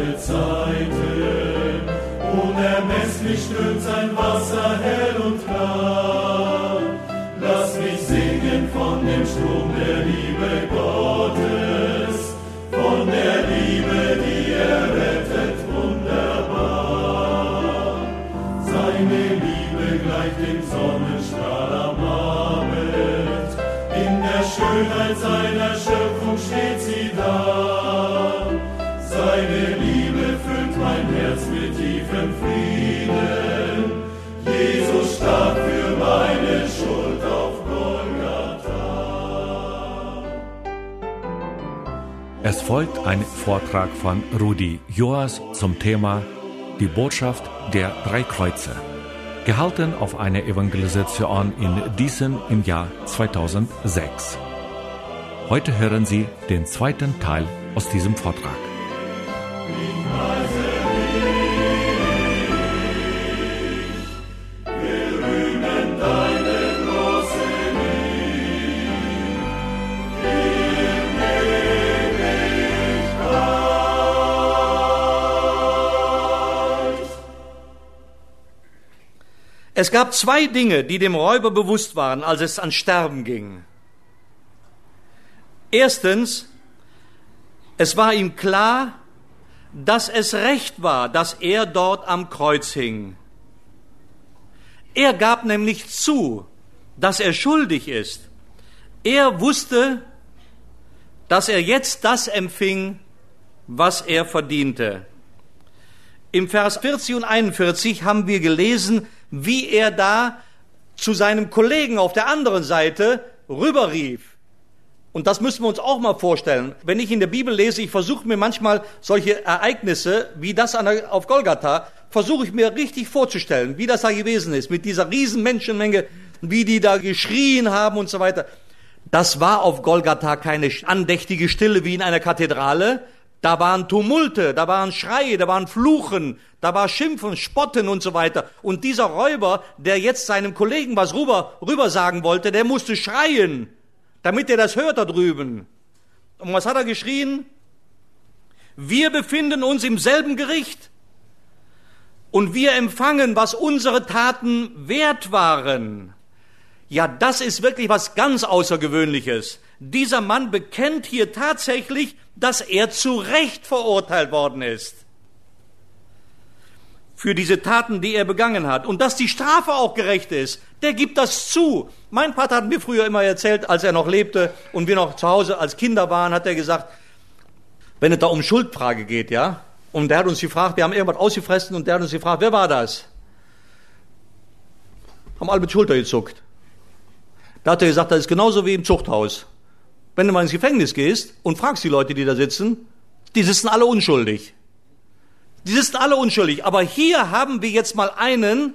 alle Zeiten. Unermesslich strömt sein Wasser hell und klar. Lass mich singen von dem Strom der Liebe Gottes, von der Liebe, die er rettet, wunderbar. Seine Liebe gleicht dem Sonnenstrahl am Abend, in der Schönheit seiner Schöpfung steht sie Es folgt ein Vortrag von Rudi Joas zum Thema Die Botschaft der drei Kreuze, gehalten auf einer Evangelisation in Diesen im Jahr 2006. Heute hören Sie den zweiten Teil aus diesem Vortrag. Es gab zwei Dinge, die dem Räuber bewusst waren, als es an Sterben ging. Erstens, es war ihm klar, dass es recht war, dass er dort am Kreuz hing. Er gab nämlich zu, dass er schuldig ist. Er wusste, dass er jetzt das empfing, was er verdiente. Im Vers 40 und 41 haben wir gelesen, wie er da zu seinem Kollegen auf der anderen Seite rüberrief. Und das müssen wir uns auch mal vorstellen. Wenn ich in der Bibel lese, ich versuche mir manchmal solche Ereignisse wie das auf Golgatha, versuche ich mir richtig vorzustellen, wie das da gewesen ist, mit dieser riesen Menschenmenge, wie die da geschrien haben und so weiter. Das war auf Golgatha keine andächtige Stille wie in einer Kathedrale. Da waren Tumulte, da waren Schreie, da waren Fluchen, da war Schimpfen, Spotten und so weiter. Und dieser Räuber, der jetzt seinem Kollegen was rüber, rüber sagen wollte, der musste schreien damit er das hört da drüben. Und was hat er geschrien? Wir befinden uns im selben Gericht und wir empfangen, was unsere Taten wert waren. Ja, das ist wirklich was ganz Außergewöhnliches. Dieser Mann bekennt hier tatsächlich, dass er zu Recht verurteilt worden ist für diese Taten, die er begangen hat. Und dass die Strafe auch gerecht ist, der gibt das zu. Mein Vater hat mir früher immer erzählt, als er noch lebte und wir noch zu Hause als Kinder waren, hat er gesagt, wenn es da um Schuldfrage geht, ja, und der hat uns gefragt, wir haben irgendwas ausgefressen und der hat uns gefragt, wer war das? Haben alle mit Schulter gezuckt. Da hat er gesagt, das ist genauso wie im Zuchthaus. Wenn du mal ins Gefängnis gehst und fragst die Leute, die da sitzen, die sitzen alle unschuldig. Die sind alle unschuldig. Aber hier haben wir jetzt mal einen,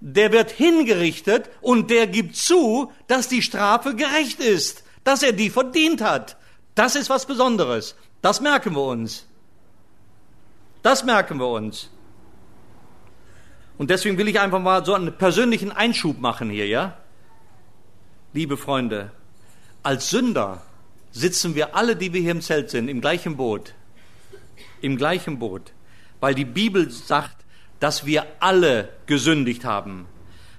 der wird hingerichtet und der gibt zu, dass die Strafe gerecht ist, dass er die verdient hat. Das ist was Besonderes. Das merken wir uns. Das merken wir uns. Und deswegen will ich einfach mal so einen persönlichen Einschub machen hier, ja? Liebe Freunde, als Sünder sitzen wir alle, die wir hier im Zelt sind, im gleichen Boot. Im gleichen Boot weil die Bibel sagt, dass wir alle gesündigt haben.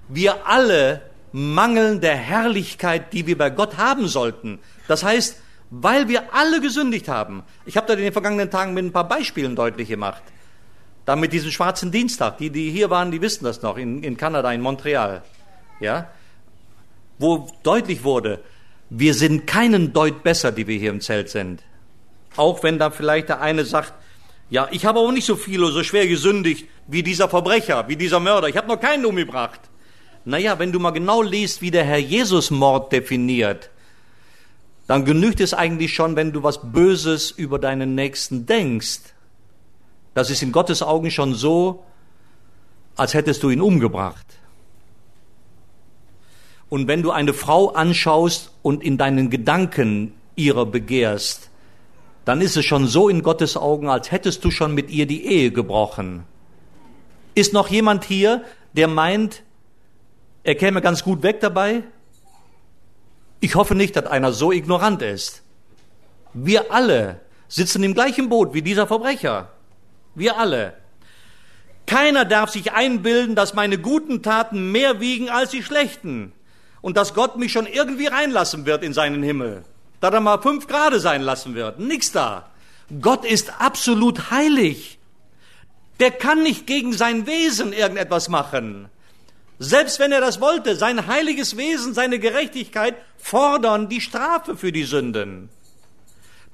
Wir alle mangeln der Herrlichkeit, die wir bei Gott haben sollten. Das heißt, weil wir alle gesündigt haben. Ich habe das in den vergangenen Tagen mit ein paar Beispielen deutlich gemacht. Da mit diesem schwarzen Dienstag. Die, die hier waren, die wissen das noch, in, in Kanada, in Montreal. Ja? Wo deutlich wurde, wir sind keinen Deut besser, die wir hier im Zelt sind. Auch wenn da vielleicht der eine sagt, ja, ich habe aber nicht so viel oder so schwer gesündigt wie dieser Verbrecher, wie dieser Mörder. Ich habe noch keinen umgebracht. Naja, wenn du mal genau liest, wie der Herr Jesus Mord definiert, dann genügt es eigentlich schon, wenn du was Böses über deinen Nächsten denkst. Das ist in Gottes Augen schon so, als hättest du ihn umgebracht. Und wenn du eine Frau anschaust und in deinen Gedanken ihrer begehrst, dann ist es schon so in Gottes Augen, als hättest du schon mit ihr die Ehe gebrochen. Ist noch jemand hier, der meint, er käme ganz gut weg dabei? Ich hoffe nicht, dass einer so ignorant ist. Wir alle sitzen im gleichen Boot wie dieser Verbrecher. Wir alle. Keiner darf sich einbilden, dass meine guten Taten mehr wiegen als die schlechten und dass Gott mich schon irgendwie reinlassen wird in seinen Himmel. Dass er mal fünf Grade sein lassen wird. Nix da. Gott ist absolut heilig. Der kann nicht gegen sein Wesen irgendetwas machen. Selbst wenn er das wollte, sein heiliges Wesen, seine Gerechtigkeit fordern die Strafe für die Sünden.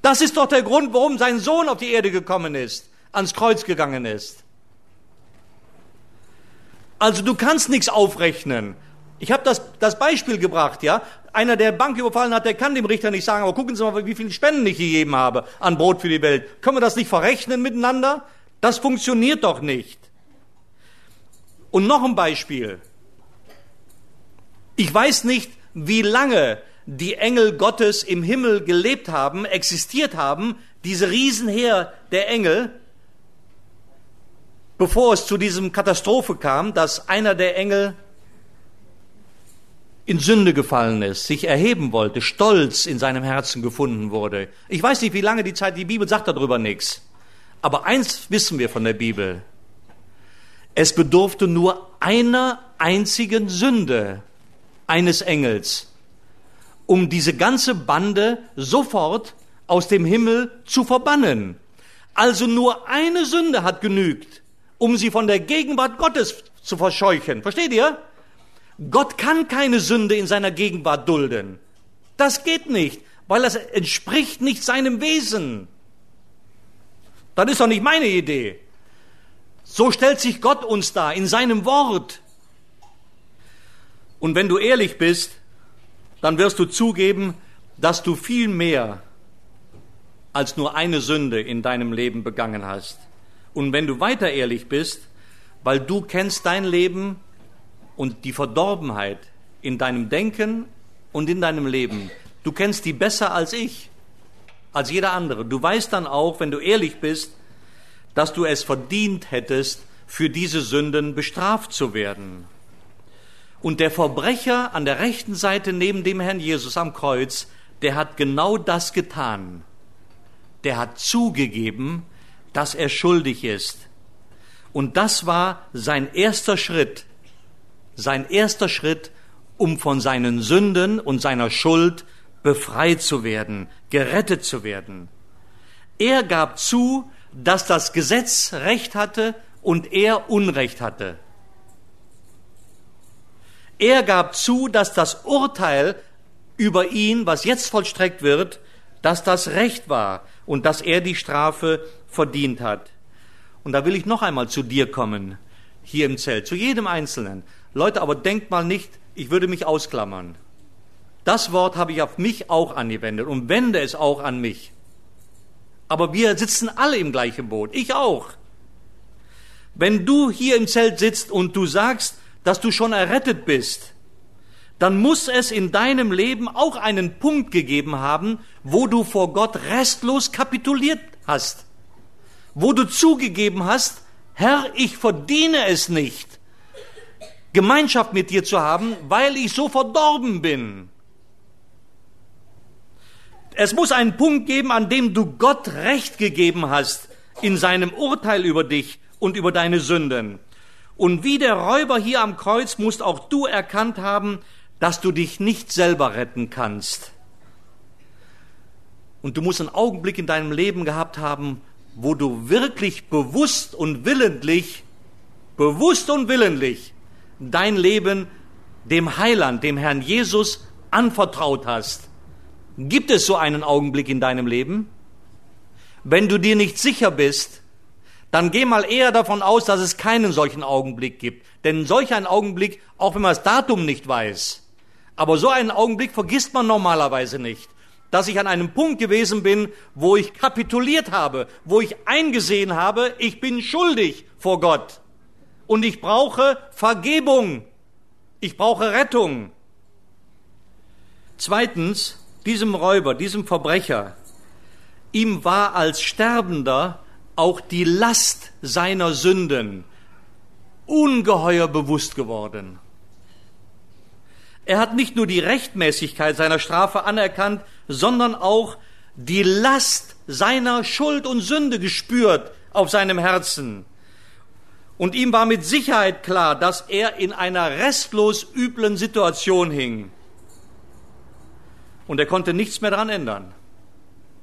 Das ist doch der Grund, warum sein Sohn auf die Erde gekommen ist, ans Kreuz gegangen ist. Also du kannst nichts aufrechnen. Ich habe das, das Beispiel gebracht, ja. Einer, der Bank überfallen hat, der kann dem Richter nicht sagen, aber gucken Sie mal, wie viele Spenden ich gegeben habe an Brot für die Welt. Können wir das nicht verrechnen miteinander? Das funktioniert doch nicht. Und noch ein Beispiel. Ich weiß nicht, wie lange die Engel Gottes im Himmel gelebt haben, existiert haben, diese Riesenheer der Engel, bevor es zu diesem Katastrophe kam, dass einer der Engel in Sünde gefallen ist, sich erheben wollte, Stolz in seinem Herzen gefunden wurde. Ich weiß nicht, wie lange die Zeit, die Bibel sagt darüber nichts. Aber eins wissen wir von der Bibel. Es bedurfte nur einer einzigen Sünde eines Engels, um diese ganze Bande sofort aus dem Himmel zu verbannen. Also nur eine Sünde hat genügt, um sie von der Gegenwart Gottes zu verscheuchen. Versteht ihr? Gott kann keine Sünde in seiner Gegenwart dulden. Das geht nicht, weil das entspricht nicht seinem Wesen. Das ist doch nicht meine Idee. So stellt sich Gott uns da in seinem Wort. Und wenn du ehrlich bist, dann wirst du zugeben, dass du viel mehr als nur eine Sünde in deinem Leben begangen hast. Und wenn du weiter ehrlich bist, weil du kennst dein Leben und die Verdorbenheit in deinem Denken und in deinem Leben, du kennst die besser als ich, als jeder andere. Du weißt dann auch, wenn du ehrlich bist, dass du es verdient hättest, für diese Sünden bestraft zu werden. Und der Verbrecher an der rechten Seite neben dem Herrn Jesus am Kreuz, der hat genau das getan. Der hat zugegeben, dass er schuldig ist. Und das war sein erster Schritt, sein erster Schritt, um von seinen Sünden und seiner Schuld befreit zu werden, gerettet zu werden. Er gab zu, dass das Gesetz Recht hatte und er Unrecht hatte. Er gab zu, dass das Urteil über ihn, was jetzt vollstreckt wird, dass das Recht war und dass er die Strafe verdient hat. Und da will ich noch einmal zu dir kommen, hier im Zelt, zu jedem Einzelnen. Leute, aber denkt mal nicht, ich würde mich ausklammern. Das Wort habe ich auf mich auch angewendet und wende es auch an mich. Aber wir sitzen alle im gleichen Boot, ich auch. Wenn du hier im Zelt sitzt und du sagst, dass du schon errettet bist, dann muss es in deinem Leben auch einen Punkt gegeben haben, wo du vor Gott restlos kapituliert hast, wo du zugegeben hast, Herr, ich verdiene es nicht, Gemeinschaft mit dir zu haben, weil ich so verdorben bin. Es muss einen Punkt geben, an dem du Gott Recht gegeben hast in seinem Urteil über dich und über deine Sünden. Und wie der Räuber hier am Kreuz musst auch du erkannt haben, dass du dich nicht selber retten kannst. Und du musst einen Augenblick in deinem Leben gehabt haben, wo du wirklich bewusst und willentlich, bewusst und willentlich dein Leben dem Heiland, dem Herrn Jesus anvertraut hast. Gibt es so einen Augenblick in deinem Leben? Wenn du dir nicht sicher bist, dann geh mal eher davon aus, dass es keinen solchen Augenblick gibt. Denn solch ein Augenblick, auch wenn man das Datum nicht weiß, aber so einen Augenblick vergisst man normalerweise nicht, dass ich an einem Punkt gewesen bin, wo ich kapituliert habe, wo ich eingesehen habe, ich bin schuldig vor Gott und ich brauche Vergebung, ich brauche Rettung. Zweitens, diesem Räuber, diesem Verbrecher, ihm war als Sterbender auch die Last seiner Sünden ungeheuer bewusst geworden. Er hat nicht nur die Rechtmäßigkeit seiner Strafe anerkannt, sondern auch die Last seiner Schuld und Sünde gespürt, auf seinem Herzen. Und ihm war mit Sicherheit klar, dass er in einer restlos üblen Situation hing. Und er konnte nichts mehr daran ändern.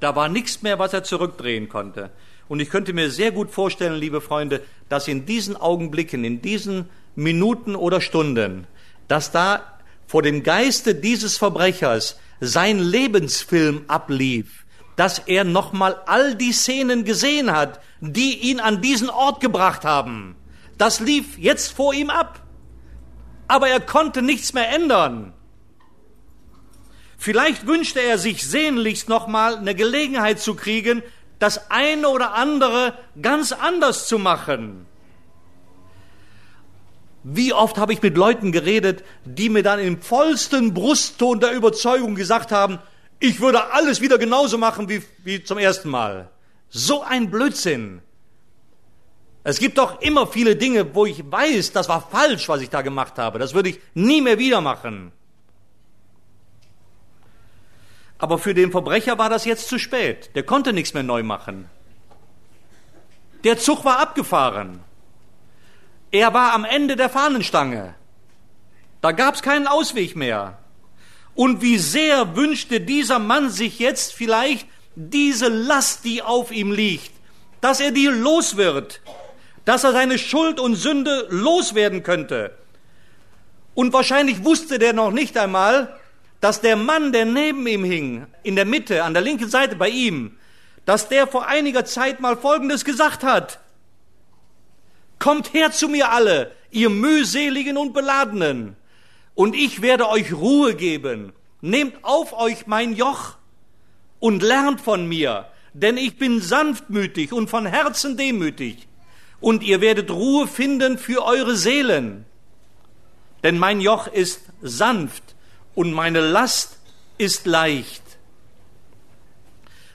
Da war nichts mehr, was er zurückdrehen konnte. Und ich könnte mir sehr gut vorstellen, liebe Freunde, dass in diesen Augenblicken, in diesen Minuten oder Stunden, dass da vor dem Geiste dieses Verbrechers sein Lebensfilm ablief, dass er nochmal all die Szenen gesehen hat, die ihn an diesen Ort gebracht haben. Das lief jetzt vor ihm ab. Aber er konnte nichts mehr ändern. Vielleicht wünschte er sich sehnlichst nochmal eine Gelegenheit zu kriegen, das eine oder andere ganz anders zu machen. Wie oft habe ich mit Leuten geredet, die mir dann im vollsten Brustton der Überzeugung gesagt haben, ich würde alles wieder genauso machen wie, wie zum ersten Mal. So ein Blödsinn. Es gibt doch immer viele Dinge, wo ich weiß, das war falsch, was ich da gemacht habe. Das würde ich nie mehr wieder machen. Aber für den Verbrecher war das jetzt zu spät. Der konnte nichts mehr neu machen. Der Zug war abgefahren. Er war am Ende der Fahnenstange. Da gab es keinen Ausweg mehr. Und wie sehr wünschte dieser Mann sich jetzt vielleicht diese Last, die auf ihm liegt, dass er die los wird, dass er seine Schuld und Sünde loswerden könnte. Und wahrscheinlich wusste der noch nicht einmal, dass der Mann, der neben ihm hing, in der Mitte, an der linken Seite bei ihm, dass der vor einiger Zeit mal Folgendes gesagt hat. Kommt her zu mir alle, ihr mühseligen und beladenen, und ich werde euch Ruhe geben. Nehmt auf euch mein Joch und lernt von mir, denn ich bin sanftmütig und von Herzen demütig und ihr werdet Ruhe finden für eure Seelen. Denn mein Joch ist sanft und meine Last ist leicht.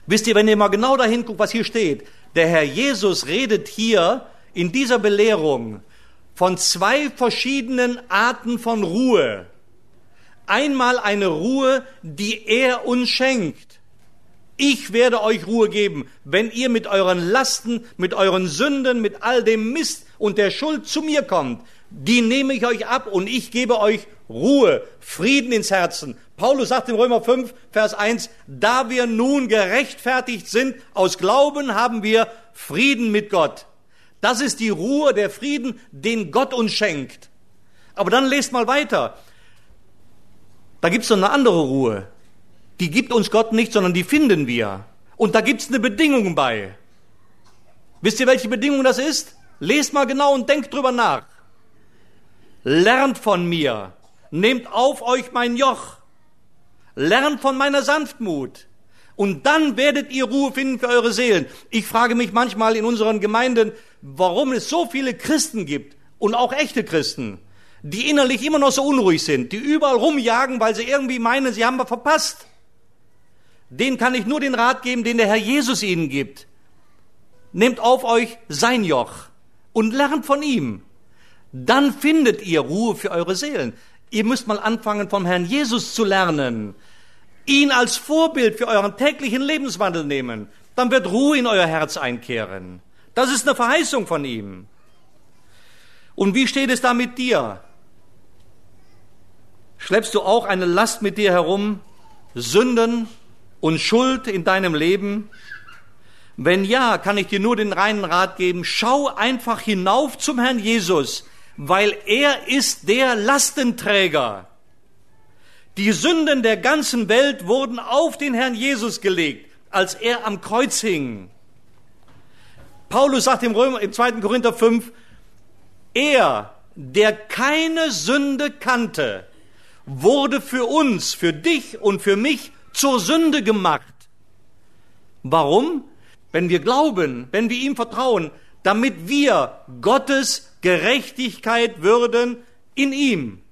Wisst ihr, wenn ihr mal genau dahin guckt, was hier steht, der Herr Jesus redet hier in dieser Belehrung von zwei verschiedenen Arten von Ruhe. Einmal eine Ruhe, die er uns schenkt. Ich werde euch Ruhe geben, wenn ihr mit euren Lasten, mit euren Sünden, mit all dem Mist und der Schuld zu mir kommt. Die nehme ich euch ab und ich gebe euch Ruhe, Frieden ins Herzen. Paulus sagt in Römer 5, Vers 1, da wir nun gerechtfertigt sind, aus Glauben haben wir Frieden mit Gott. Das ist die Ruhe, der Frieden, den Gott uns schenkt. Aber dann lest mal weiter. Da gibt's noch eine andere Ruhe. Die gibt uns Gott nicht, sondern die finden wir. Und da gibt's eine Bedingung bei. Wisst ihr, welche Bedingung das ist? Lest mal genau und denkt drüber nach. Lernt von mir. Nehmt auf euch mein Joch. Lernt von meiner Sanftmut. Und dann werdet ihr Ruhe finden für eure Seelen. Ich frage mich manchmal in unseren Gemeinden, warum es so viele Christen gibt und auch echte Christen, die innerlich immer noch so unruhig sind, die überall rumjagen, weil sie irgendwie meinen, sie haben was verpasst den kann ich nur den Rat geben, den der Herr Jesus ihnen gibt. Nehmt auf euch sein Joch und lernt von ihm. Dann findet ihr Ruhe für eure Seelen. Ihr müsst mal anfangen, vom Herrn Jesus zu lernen. Ihn als Vorbild für euren täglichen Lebenswandel nehmen. Dann wird Ruhe in euer Herz einkehren. Das ist eine Verheißung von ihm. Und wie steht es da mit dir? Schleppst du auch eine Last mit dir herum? Sünden, und Schuld in deinem Leben? Wenn ja, kann ich dir nur den reinen Rat geben, schau einfach hinauf zum Herrn Jesus, weil er ist der Lastenträger. Die Sünden der ganzen Welt wurden auf den Herrn Jesus gelegt, als er am Kreuz hing. Paulus sagt im, Römer, im 2. Korinther 5, er, der keine Sünde kannte, wurde für uns, für dich und für mich zur Sünde gemacht. Warum? Wenn wir glauben, wenn wir ihm vertrauen, damit wir Gottes Gerechtigkeit würden in ihm.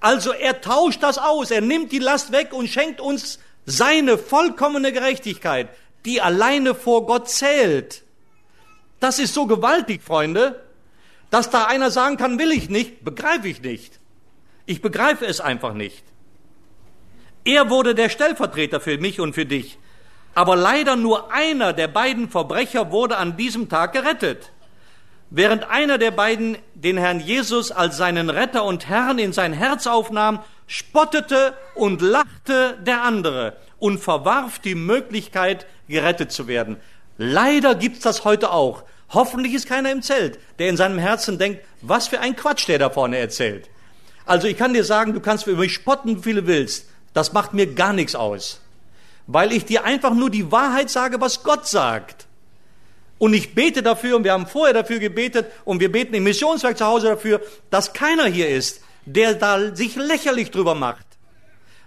Also er tauscht das aus, er nimmt die Last weg und schenkt uns seine vollkommene Gerechtigkeit, die alleine vor Gott zählt. Das ist so gewaltig, Freunde, dass da einer sagen kann, will ich nicht, begreife ich nicht. Ich begreife es einfach nicht. Er wurde der Stellvertreter für mich und für dich. Aber leider nur einer der beiden Verbrecher wurde an diesem Tag gerettet. Während einer der beiden den Herrn Jesus als seinen Retter und Herrn in sein Herz aufnahm, spottete und lachte der andere und verwarf die Möglichkeit, gerettet zu werden. Leider gibt's das heute auch. Hoffentlich ist keiner im Zelt, der in seinem Herzen denkt, was für ein Quatsch der da vorne erzählt. Also ich kann dir sagen, du kannst über mich spotten, wie viel du willst. Das macht mir gar nichts aus weil ich dir einfach nur die Wahrheit sage, was Gott sagt. Und ich bete dafür, und wir haben vorher dafür gebetet, und wir beten im Missionswerk zu Hause dafür, dass keiner hier ist, der da sich lächerlich drüber macht,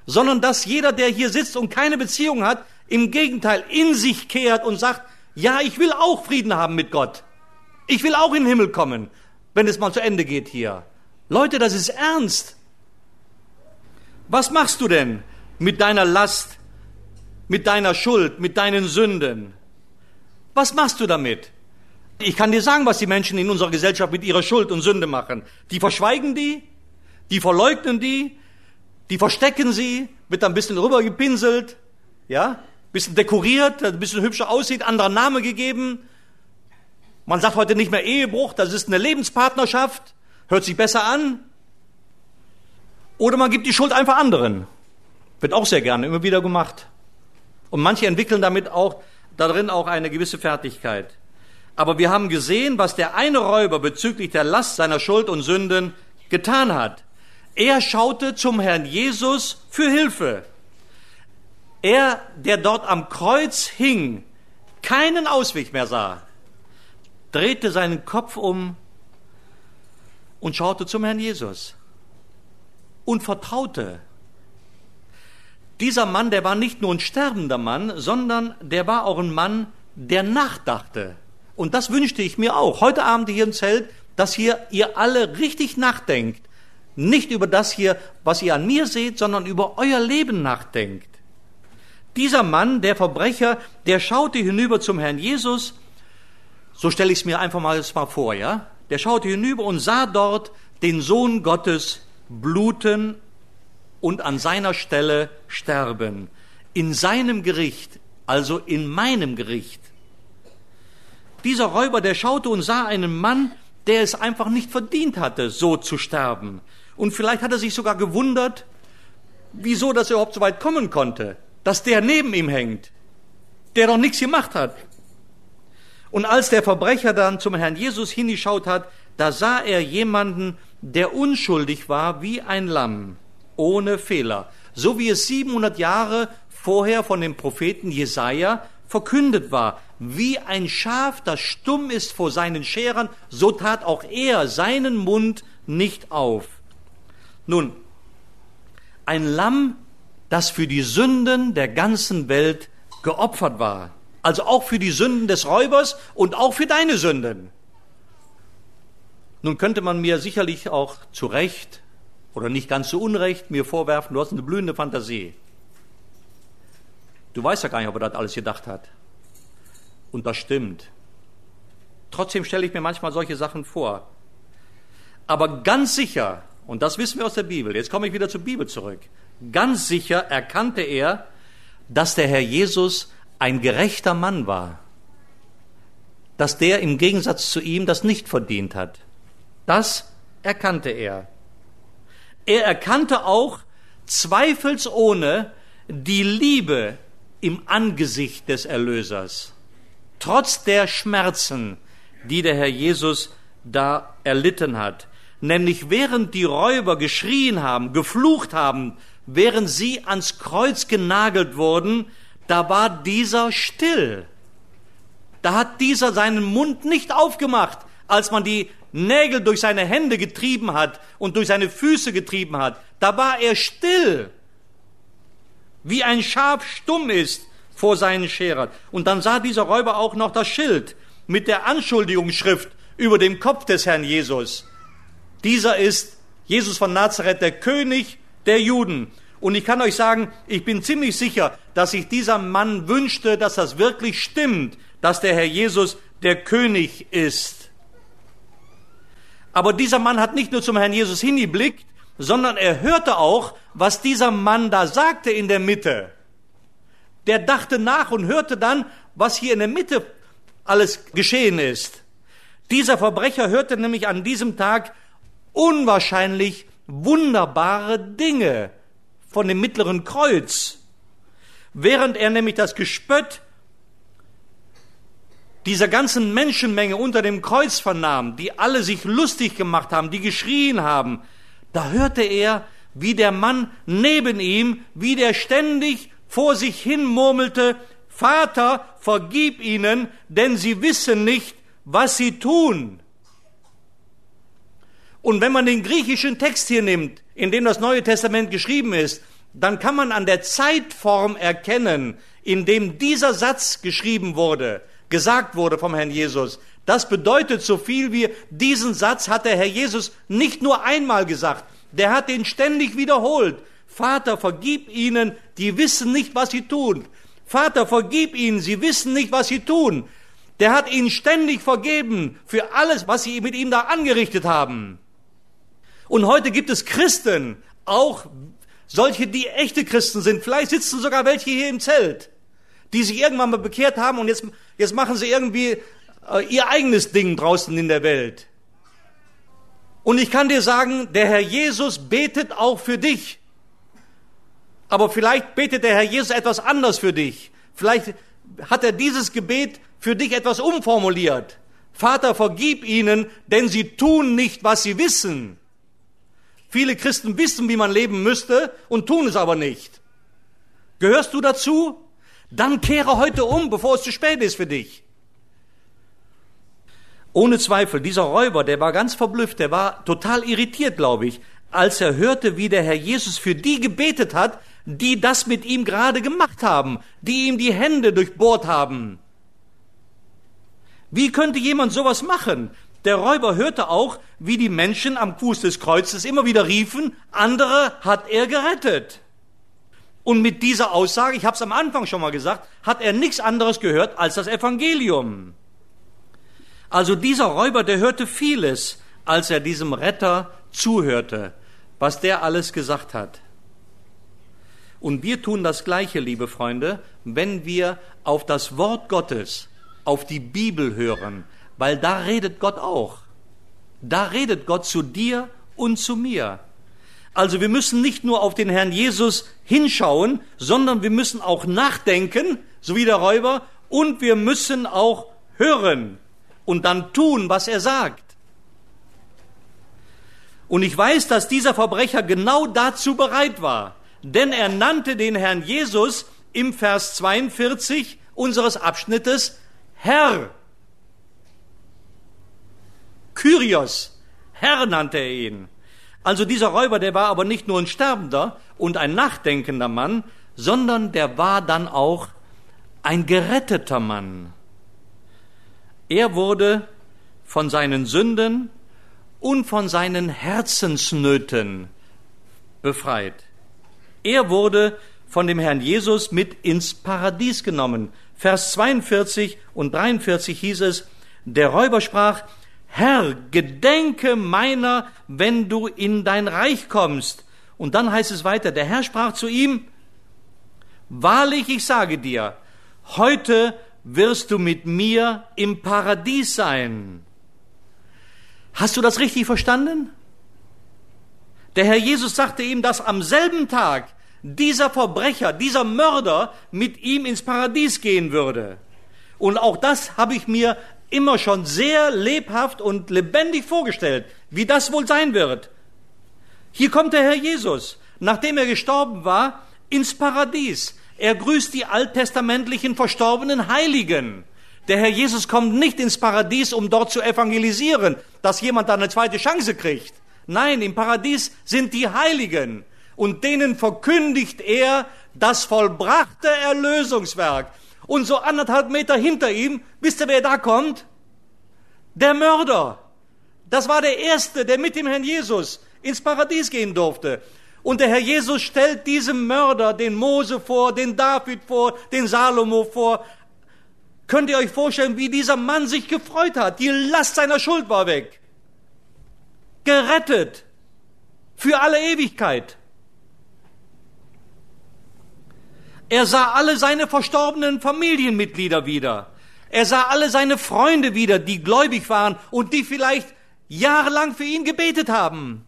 sondern dass jeder, der hier sitzt und keine Beziehung hat, im Gegenteil in sich kehrt und sagt, ja, ich will auch Frieden haben mit Gott. Ich will auch in den Himmel kommen, wenn es mal zu Ende geht hier. Leute, das ist ernst. Was machst du denn mit deiner Last, mit deiner Schuld, mit deinen Sünden. Was machst du damit? Ich kann dir sagen, was die Menschen in unserer Gesellschaft mit ihrer Schuld und Sünde machen. Die verschweigen die, die verleugnen die, die verstecken sie, wird ein bisschen rübergepinselt, ja, bisschen dekoriert, ein bisschen hübscher aussieht, anderer Name gegeben. Man sagt heute nicht mehr Ehebruch, das ist eine Lebenspartnerschaft, hört sich besser an. Oder man gibt die Schuld einfach anderen. Wird auch sehr gerne immer wieder gemacht. Und manche entwickeln damit auch darin auch eine gewisse Fertigkeit. Aber wir haben gesehen, was der eine Räuber bezüglich der Last seiner Schuld und Sünden getan hat. Er schaute zum Herrn Jesus für Hilfe. Er, der dort am Kreuz hing, keinen Ausweg mehr sah, drehte seinen Kopf um und schaute zum Herrn Jesus und vertraute dieser Mann, der war nicht nur ein sterbender Mann, sondern der war auch ein Mann, der nachdachte. Und das wünschte ich mir auch. Heute Abend hier im Zelt, dass hier ihr alle richtig nachdenkt. Nicht über das hier, was ihr an mir seht, sondern über euer Leben nachdenkt. Dieser Mann, der Verbrecher, der schaute hinüber zum Herrn Jesus, so stelle ich es mir einfach mal, mal vor, ja? Der schaute hinüber und sah dort den Sohn Gottes bluten und an seiner Stelle sterben. In seinem Gericht, also in meinem Gericht. Dieser Räuber, der schaute und sah einen Mann, der es einfach nicht verdient hatte, so zu sterben. Und vielleicht hat er sich sogar gewundert, wieso das überhaupt so weit kommen konnte, dass der neben ihm hängt, der doch nichts gemacht hat. Und als der Verbrecher dann zum Herrn Jesus hingeschaut hat, da sah er jemanden, der unschuldig war wie ein Lamm ohne Fehler. So wie es 700 Jahre vorher von dem Propheten Jesaja verkündet war. Wie ein Schaf, das stumm ist vor seinen Scherern, so tat auch er seinen Mund nicht auf. Nun, ein Lamm, das für die Sünden der ganzen Welt geopfert war. Also auch für die Sünden des Räubers und auch für deine Sünden. Nun könnte man mir sicherlich auch zu Recht oder nicht ganz so unrecht mir vorwerfen, du hast eine blühende Fantasie. Du weißt ja gar nicht, ob er das alles gedacht hat. Und das stimmt. Trotzdem stelle ich mir manchmal solche Sachen vor. Aber ganz sicher, und das wissen wir aus der Bibel, jetzt komme ich wieder zur Bibel zurück, ganz sicher erkannte er, dass der Herr Jesus ein gerechter Mann war, dass der im Gegensatz zu ihm das nicht verdient hat. Das erkannte er. Er erkannte auch zweifelsohne die Liebe im Angesicht des Erlösers, trotz der Schmerzen, die der Herr Jesus da erlitten hat. Nämlich während die Räuber geschrien haben, geflucht haben, während sie ans Kreuz genagelt wurden, da war dieser still. Da hat dieser seinen Mund nicht aufgemacht, als man die Nägel durch seine Hände getrieben hat und durch seine Füße getrieben hat, da war er still, wie ein Schaf stumm ist vor seinen Scherern. Und dann sah dieser Räuber auch noch das Schild mit der Anschuldigungsschrift über dem Kopf des Herrn Jesus. Dieser ist Jesus von Nazareth, der König der Juden. Und ich kann euch sagen, ich bin ziemlich sicher, dass sich dieser Mann wünschte, dass das wirklich stimmt, dass der Herr Jesus der König ist. Aber dieser Mann hat nicht nur zum Herrn Jesus der dachte nach und hörte dann, was hier in der Mitte alles geschehen ist. Dieser Verbrecher hörte nämlich an diesem Tag unwahrscheinlich wunderbare Dinge von dem mittleren Kreuz. Während er nämlich das Gespött dieser ganzen Menschenmenge unter dem Kreuz vernahm, die alle sich lustig gemacht haben, die geschrien haben, da hörte er, wie der Mann neben ihm, wie der ständig vor sich hin murmelte, Vater, vergib ihnen, denn sie wissen nicht, was sie tun. Und wenn man den griechischen Text hier nimmt, in dem das Neue Testament geschrieben ist, dann kann man an der Zeitform erkennen, in dem dieser Satz geschrieben wurde, gesagt wurde vom Herrn Jesus. Das bedeutet so viel wie diesen Satz hat der Herr Jesus nicht nur einmal gesagt, der hat ihn ständig wiederholt. Vater, vergib ihnen, die wissen nicht, was sie tun. Vater, vergib ihnen, sie wissen nicht, was sie tun. Der hat ihnen ständig vergeben für alles, was sie mit ihm da angerichtet haben. Und heute gibt es Christen, auch solche, die echte Christen sind. Vielleicht sitzen sogar welche hier im Zelt, die sich irgendwann mal bekehrt haben und jetzt, jetzt machen sie irgendwie äh, ihr eigenes Ding draußen in der Welt. Und ich kann dir sagen, der Herr Jesus betet auch für dich. Aber vielleicht betet der Herr Jesus etwas anders für dich. Vielleicht hat er dieses Gebet für dich etwas umformuliert. Vater, vergib ihnen, denn sie tun nicht, was sie wissen. Viele Christen wissen, wie man leben müsste und tun es aber nicht. Gehörst du dazu? Dann kehre heute um, bevor es zu spät ist für dich. Ohne Zweifel, dieser Räuber, der war ganz verblüfft, der war total irritiert, glaube ich, als er hörte, wie der Herr Jesus für die gebetet hat, die das mit ihm gerade gemacht haben, die ihm die Hände durchbohrt haben. Wie könnte jemand sowas machen? Der Räuber hörte auch, wie die Menschen am Fuß des Kreuzes immer wieder riefen, andere hat er gerettet. Und mit dieser Aussage, ich habe es am Anfang schon mal gesagt, hat er nichts anderes gehört als das Evangelium. Also dieser Räuber, der hörte vieles, als er diesem Retter zuhörte, was der alles gesagt hat. Und wir tun das Gleiche, liebe Freunde, wenn wir auf das Wort Gottes, auf die Bibel hören, weil da redet Gott auch. Da redet Gott zu dir und zu mir. Also wir müssen nicht nur auf den Herrn Jesus hinschauen, sondern wir müssen auch nachdenken, so wie der Räuber, und wir müssen auch hören und dann tun, was er sagt. Und ich weiß, dass dieser Verbrecher genau dazu bereit war, denn er nannte den Herrn Jesus im Vers 42 unseres Abschnittes Herr. Kyrios, Herr nannte er ihn. Also dieser Räuber, der war aber nicht nur ein sterbender und ein nachdenkender Mann, sondern der war dann auch ein geretteter Mann. Er wurde von seinen Sünden und von seinen Herzensnöten befreit. Er wurde von dem Herrn Jesus mit ins Paradies genommen. Vers 42 und 43 hieß es, der Räuber sprach, Herr, gedenke meiner, wenn du in dein Reich kommst. Und dann heißt es weiter, der Herr sprach zu ihm, Wahrlich, ich sage dir, heute wirst du mit mir im Paradies sein. Hast du das richtig verstanden? Der Herr Jesus sagte ihm, dass am selben Tag dieser Verbrecher, dieser Mörder mit ihm ins Paradies gehen würde. Und auch das habe ich mir immer schon sehr lebhaft und lebendig vorgestellt, wie das wohl sein wird. Hier kommt der Herr Jesus, nachdem er gestorben war, ins Paradies. Er grüßt die alttestamentlichen verstorbenen Heiligen. Der Herr Jesus kommt nicht ins Paradies, um dort zu evangelisieren, dass jemand da eine zweite Chance kriegt. Nein, im Paradies sind die Heiligen und denen verkündigt er das vollbrachte Erlösungswerk. Und so anderthalb Meter hinter ihm, wisst ihr, wer da kommt? Der Mörder. Das war der Erste, der mit dem Herrn Jesus ins Paradies gehen durfte. Und der Herr Jesus stellt diesem Mörder den Mose vor, den David vor, den Salomo vor. Könnt ihr euch vorstellen, wie dieser Mann sich gefreut hat? Die Last seiner Schuld war weg. Gerettet. Für alle Ewigkeit. Er sah alle seine verstorbenen Familienmitglieder wieder. Er sah alle seine Freunde wieder, die gläubig waren und die vielleicht jahrelang für ihn gebetet haben.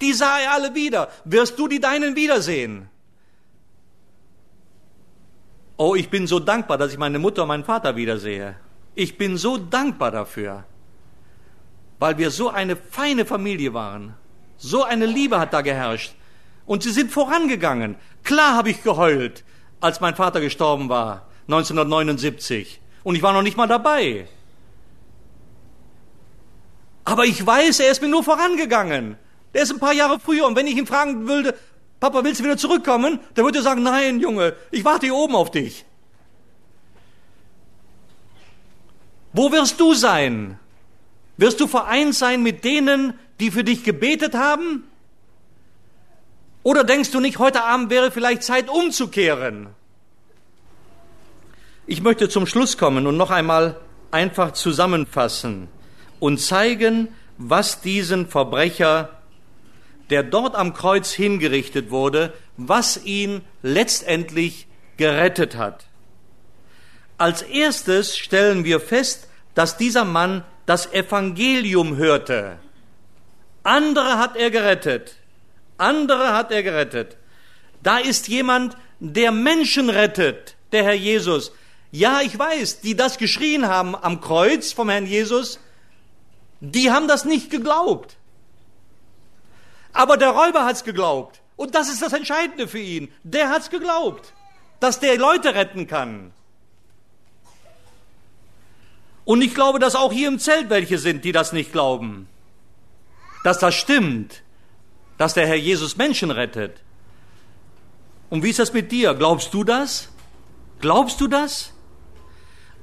Die sah er alle wieder. Wirst du die deinen wiedersehen? Oh, ich bin so dankbar, dass ich meine Mutter und meinen Vater wiedersehe. Ich bin so dankbar dafür, weil wir so eine feine Familie waren. So eine Liebe hat da geherrscht. Und sie sind vorangegangen. Klar habe ich geheult, als mein Vater gestorben war, 1979. Und ich war noch nicht mal dabei. Aber ich weiß, er ist mir nur vorangegangen. Der ist ein paar Jahre früher. Und wenn ich ihn fragen würde, Papa, willst du wieder zurückkommen? Dann würde er sagen, nein, Junge, ich warte hier oben auf dich. Wo wirst du sein? Wirst du vereint sein mit denen, die für dich gebetet haben? Oder denkst du nicht, heute Abend wäre vielleicht Zeit umzukehren? Ich möchte zum Schluss kommen und noch einmal einfach zusammenfassen und zeigen, was diesen Verbrecher, der dort am Kreuz hingerichtet wurde, was ihn letztendlich gerettet hat. Als erstes stellen wir fest, dass dieser Mann das Evangelium hörte. Andere hat er gerettet. Andere hat er gerettet. Da ist jemand, der Menschen rettet, der Herr Jesus. Ja, ich weiß, die das geschrien haben am Kreuz vom Herrn Jesus, die haben das nicht geglaubt. Aber der Räuber hat's geglaubt. Und das ist das Entscheidende für ihn. Der hat's geglaubt, dass der Leute retten kann. Und ich glaube, dass auch hier im Zelt welche sind, die das nicht glauben. Dass das stimmt dass der Herr Jesus Menschen rettet. Und wie ist das mit dir? Glaubst du das? Glaubst du das?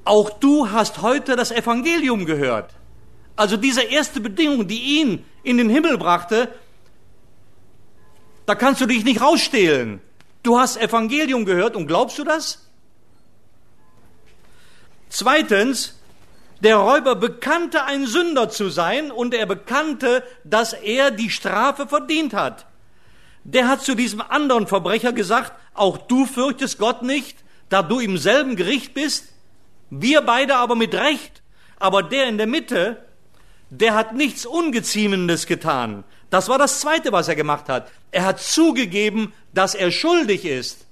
Auch du hast heute das Evangelium gehört. Also diese erste Bedingung, die ihn in den Himmel brachte, da kannst du dich nicht rausstehlen. Du hast Evangelium gehört und glaubst du das? Zweitens, der Räuber bekannte ein Sünder zu sein und er bekannte, dass er die Strafe verdient hat. Der hat zu diesem anderen Verbrecher gesagt, auch du fürchtest Gott nicht, da du im selben Gericht bist, wir beide aber mit Recht. Aber der in der Mitte, der hat nichts Ungeziemendes getan. Das war das Zweite, was er gemacht hat. Er hat zugegeben, dass er schuldig ist.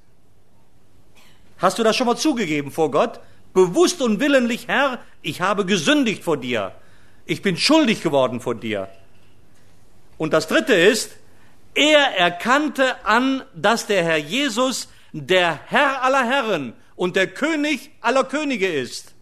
Hast du das schon mal zugegeben vor Gott? Bewusst und willentlich, Herr, ich habe gesündigt vor dir. Ich bin schuldig geworden vor dir. Und das dritte ist, er erkannte an, dass der Herr Jesus der Herr aller Herren und der König aller Könige ist.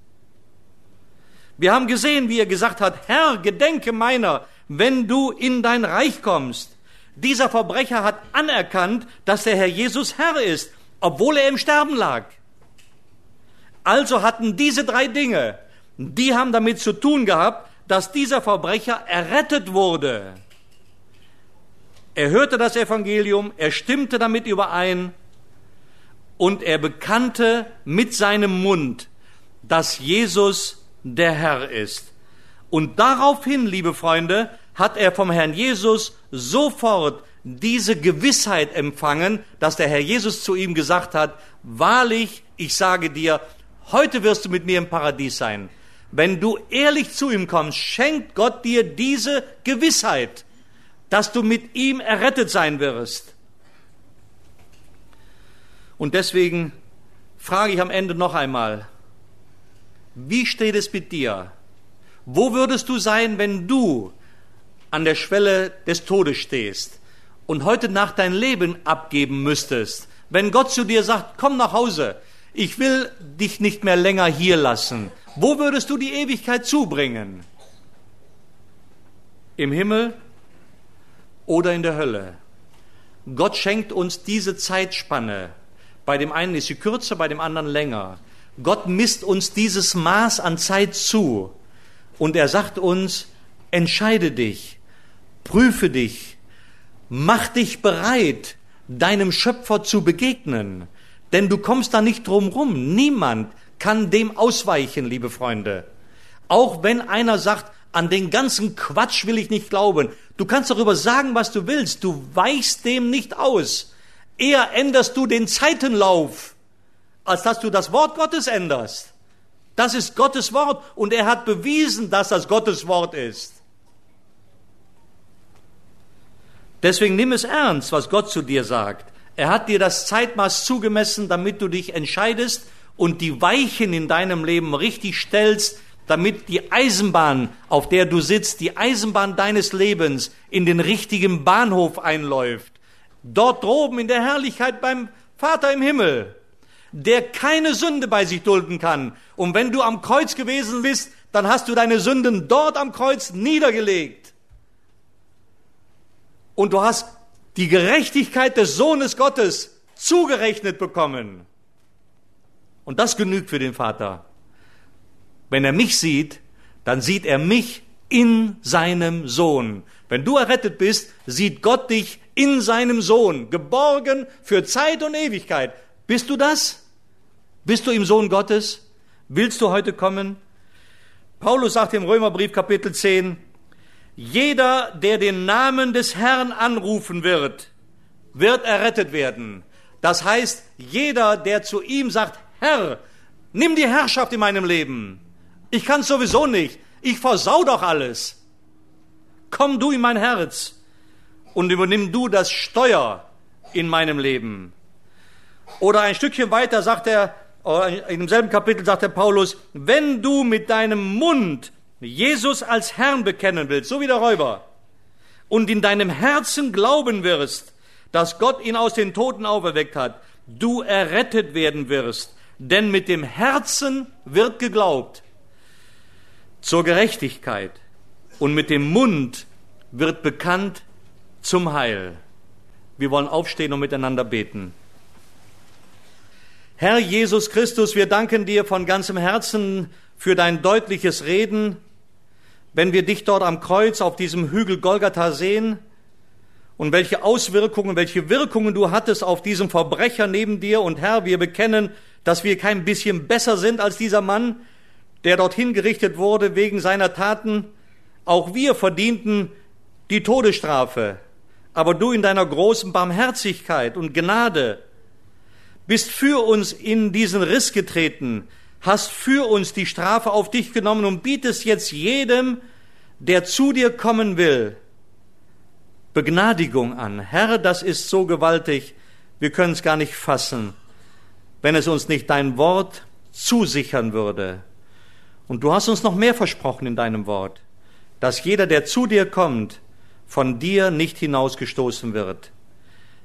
Wir haben gesehen, wie er gesagt hat, Herr, gedenke meiner, wenn du in dein Reich kommst. Dieser Verbrecher hat anerkannt, dass der Herr Jesus Herr ist, obwohl er im Sterben lag. Also hatten diese drei Dinge, die haben damit zu tun gehabt, dass dieser Verbrecher errettet wurde. Er hörte das Evangelium, er stimmte damit überein und er bekannte mit seinem Mund, dass Jesus der Herr ist. Und daraufhin, liebe Freunde, hat er vom Herrn Jesus sofort diese Gewissheit empfangen, dass der Herr Jesus zu ihm gesagt hat, wahrlich, ich sage dir, Heute wirst du mit mir im Paradies sein. Wenn du ehrlich zu ihm kommst, schenkt Gott dir diese Gewissheit, dass du mit ihm errettet sein wirst. Und deswegen frage ich am Ende noch einmal, wie steht es mit dir? Wo würdest du sein, wenn du an der Schwelle des Todes stehst und heute Nacht dein Leben abgeben müsstest? Wenn Gott zu dir sagt, komm nach Hause, ich will dich nicht mehr länger hier lassen. Wo würdest du die Ewigkeit zubringen? Im Himmel oder in der Hölle? Gott schenkt uns diese Zeitspanne. Bei dem einen ist sie kürzer, bei dem anderen länger. Gott misst uns dieses Maß an Zeit zu. Und er sagt uns, entscheide dich, prüfe dich, mach dich bereit, deinem Schöpfer zu begegnen. Denn du kommst da nicht drum rum. Niemand kann dem ausweichen, liebe Freunde. Auch wenn einer sagt, an den ganzen Quatsch will ich nicht glauben. Du kannst darüber sagen, was du willst. Du weichst dem nicht aus. Eher änderst du den Zeitenlauf. als dass du das Wort Gottes änderst. Das ist Gottes Wort und er hat bewiesen, dass das Gottes Wort ist. Deswegen nimm es ernst, was Gott zu dir sagt. Er hat dir das Zeitmaß zugemessen, damit du dich entscheidest und die Weichen in deinem Leben richtig stellst, damit die Eisenbahn, auf der du sitzt, die Eisenbahn deines Lebens in den richtigen Bahnhof einläuft. Dort droben in der Herrlichkeit beim Vater im Himmel, der keine Sünde bei sich dulden kann. Und wenn du am Kreuz gewesen bist, dann hast du deine Sünden dort am Kreuz niedergelegt. Und du hast die Gerechtigkeit des Sohnes Gottes zugerechnet bekommen. Und das genügt für den Vater. Wenn er mich sieht, dann sieht er mich in seinem Sohn. Wenn du errettet bist, sieht Gott dich in seinem Sohn, geborgen für Zeit und Ewigkeit. Bist du das? Bist du im Sohn Gottes? Willst du heute kommen? Paulus sagt im Römerbrief Kapitel 10, jeder, der den Namen des Herrn anrufen wird, wird errettet werden. Das heißt, jeder, der zu ihm sagt, Herr, nimm die Herrschaft in meinem Leben. Ich kann sowieso nicht. Ich versau doch alles. Komm du in mein Herz und übernimm du das Steuer in meinem Leben. Oder ein Stückchen weiter sagt er, in demselben Kapitel sagt der Paulus, wenn du mit deinem Mund Jesus als Herrn bekennen willst, so wie der Räuber, und in deinem Herzen glauben wirst, dass Gott ihn aus den Toten auferweckt hat, du errettet werden wirst. Denn mit dem Herzen wird geglaubt zur Gerechtigkeit und mit dem Mund wird bekannt zum Heil. Wir wollen aufstehen und miteinander beten. Herr Jesus Christus, wir danken dir von ganzem Herzen für dein deutliches Reden, wenn wir dich dort am Kreuz auf diesem Hügel Golgatha sehen und welche Auswirkungen, welche Wirkungen du hattest auf diesem Verbrecher neben dir. Und Herr, wir bekennen, dass wir kein bisschen besser sind als dieser Mann, der dorthin gerichtet wurde wegen seiner Taten. Auch wir verdienten die Todesstrafe. Aber du in deiner großen Barmherzigkeit und Gnade bist für uns in diesen Riss getreten, hast für uns die Strafe auf dich genommen und bietest jetzt jedem, der zu dir kommen will, Begnadigung an. Herr, das ist so gewaltig, wir können es gar nicht fassen, wenn es uns nicht dein Wort zusichern würde. Und du hast uns noch mehr versprochen in deinem Wort, dass jeder, der zu dir kommt, von dir nicht hinausgestoßen wird.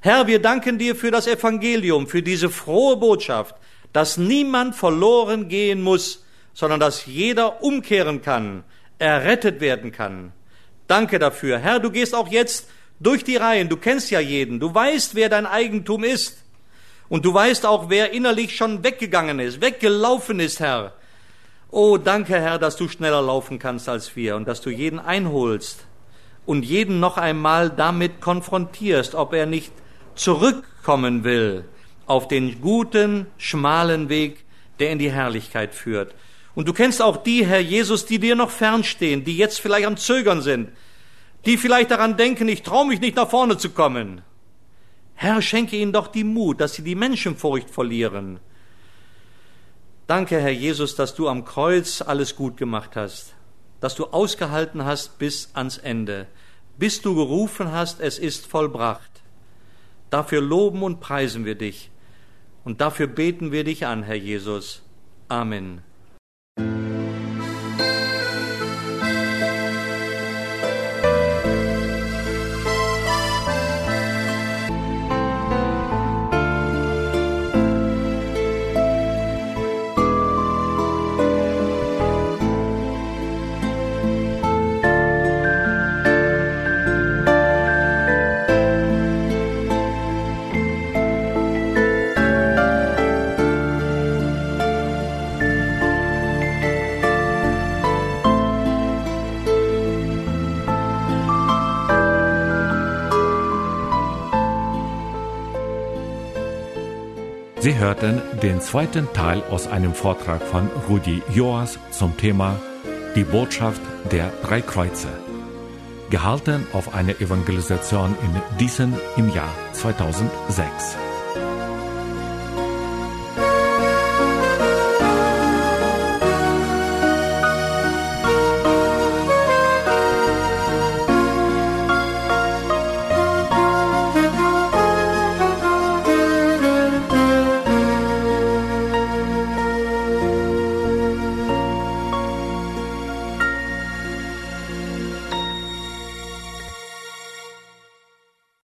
Herr, wir danken dir für das Evangelium, für diese frohe Botschaft, dass niemand verloren gehen muss, sondern dass jeder umkehren kann, errettet werden kann. Danke dafür. Herr, du gehst auch jetzt durch die Reihen. Du kennst ja jeden. Du weißt, wer dein Eigentum ist. Und du weißt auch, wer innerlich schon weggegangen ist, weggelaufen ist, Herr. Oh, danke, Herr, dass du schneller laufen kannst als wir und dass du jeden einholst und jeden noch einmal damit konfrontierst, ob er nicht zurückkommen will auf den guten, schmalen Weg, der in die Herrlichkeit führt. Und du kennst auch die, Herr Jesus, die dir noch fernstehen, die jetzt vielleicht am Zögern sind, die vielleicht daran denken, ich traue mich nicht nach vorne zu kommen. Herr, schenke ihnen doch die Mut, dass sie die Menschenfurcht verlieren. Danke, Herr Jesus, dass du am Kreuz alles gut gemacht hast, dass du ausgehalten hast bis ans Ende, bis du gerufen hast, es ist vollbracht. Dafür loben und preisen wir dich. Und dafür beten wir dich an, Herr Jesus. Amen. Hörten den zweiten Teil aus einem Vortrag von Rudi Joas zum Thema Die Botschaft der drei Kreuze, gehalten auf einer Evangelisation in Diesen im Jahr 2006.